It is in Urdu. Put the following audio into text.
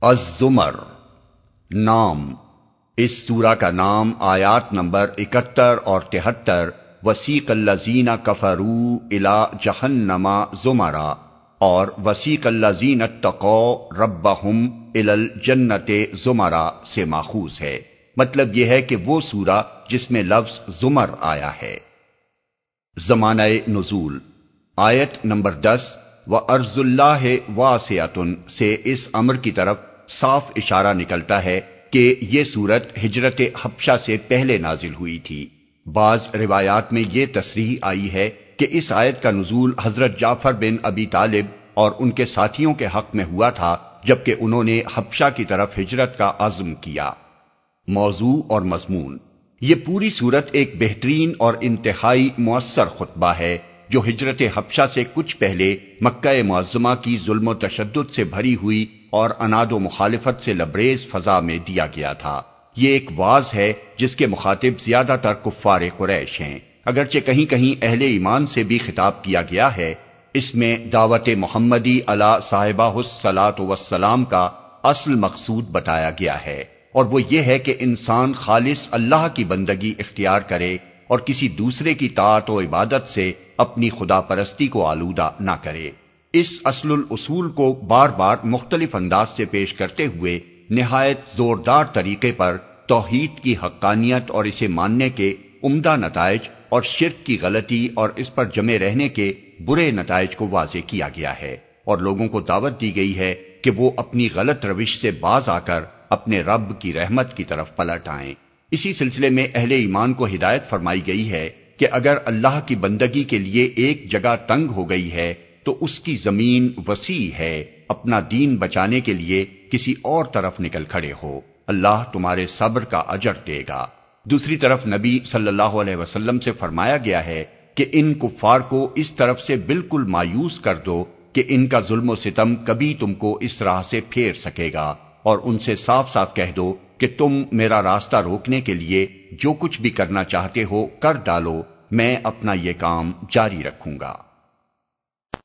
الزمر، نام۔ اس سورہ کا نام آیات نمبر اکہتر اور تہتر۔ وسیق الزین کفرو الا جہنما زمرا۔ اور وسیق الزین تقو ربہم الجنت زمرا سے ماخوذ ہے۔ مطلب یہ ہے کہ وہ سورہ جس میں لفظ زمر آیا ہے۔ زمانہ نزول، آیت نمبر دس۔ و ارض اللہ واسعتن سے اس امر کی طرف صاف اشارہ نکلتا ہے کہ یہ صورت ہجرت حبشہ سے پہلے نازل ہوئی تھی۔ بعض روایات میں یہ تصریح آئی ہے کہ اس آیت کا نزول حضرت جعفر بن ابی طالب اور ان کے ساتھیوں کے حق میں ہوا تھا، جبکہ انہوں نے حبشہ کی طرف ہجرت کا عزم کیا۔ موضوع اور مضمون۔ یہ پوری صورت ایک بہترین اور انتہائی مؤثر خطبہ ہے۔ جو ہجرت حبشہ سے کچھ پہلے مکہ معظمہ کی ظلم و تشدد سے بھری ہوئی اور اناد و مخالفت سے لبریز فضا میں دیا گیا تھا۔ یہ ایک واز ہے جس کے مخاطب زیادہ تر کفار قریش ہیں۔ اگرچہ کہیں کہیں اہل ایمان سے بھی خطاب کیا گیا ہے، اس میں دعوت محمدی علا صاحبہ السلاط وسلام کا اصل مقصود بتایا گیا ہے۔ اور وہ یہ ہے کہ انسان خالص اللہ کی بندگی اختیار کرے اور کسی دوسرے کی طاعت و عبادت سے اپنی خدا پرستی کو آلودہ نہ کرے۔ اس اصل الاصول کو بار بار مختلف انداز سے پیش کرتے ہوئے نہایت زوردار طریقے پر توحید کی حقانیت اور اسے ماننے کے عمدہ نتائج اور شرک کی غلطی اور اس پر جمے رہنے کے برے نتائج کو واضح کیا گیا ہے اور لوگوں کو دعوت دی گئی ہے کہ وہ اپنی غلط روش سے باز آ کر اپنے رب کی رحمت کی طرف پلٹ آئیں۔ اسی سلسلے میں اہل ایمان کو ہدایت فرمائی گئی ہے کہ اگر اللہ کی بندگی کے لیے ایک جگہ تنگ ہو گئی ہے، تو اس کی زمین وسیع ہے، اپنا دین بچانے کے لیے کسی اور طرف نکل کھڑے ہو۔ اللہ تمہارے صبر کا اجر دے گا۔ دوسری طرف نبی صلی اللہ علیہ وسلم سے فرمایا گیا ہے کہ ان کفار کو اس طرف سے بالکل مایوس کر دو کہ ان کا ظلم و ستم کبھی تم کو اس راہ سے پھیر سکے گا اور ان سے صاف صاف کہہ دو کہ تم میرا راستہ روکنے کے لیے جو کچھ بھی کرنا چاہتے ہو کر ڈالو، میں اپنا یہ کام جاری رکھوں گا۔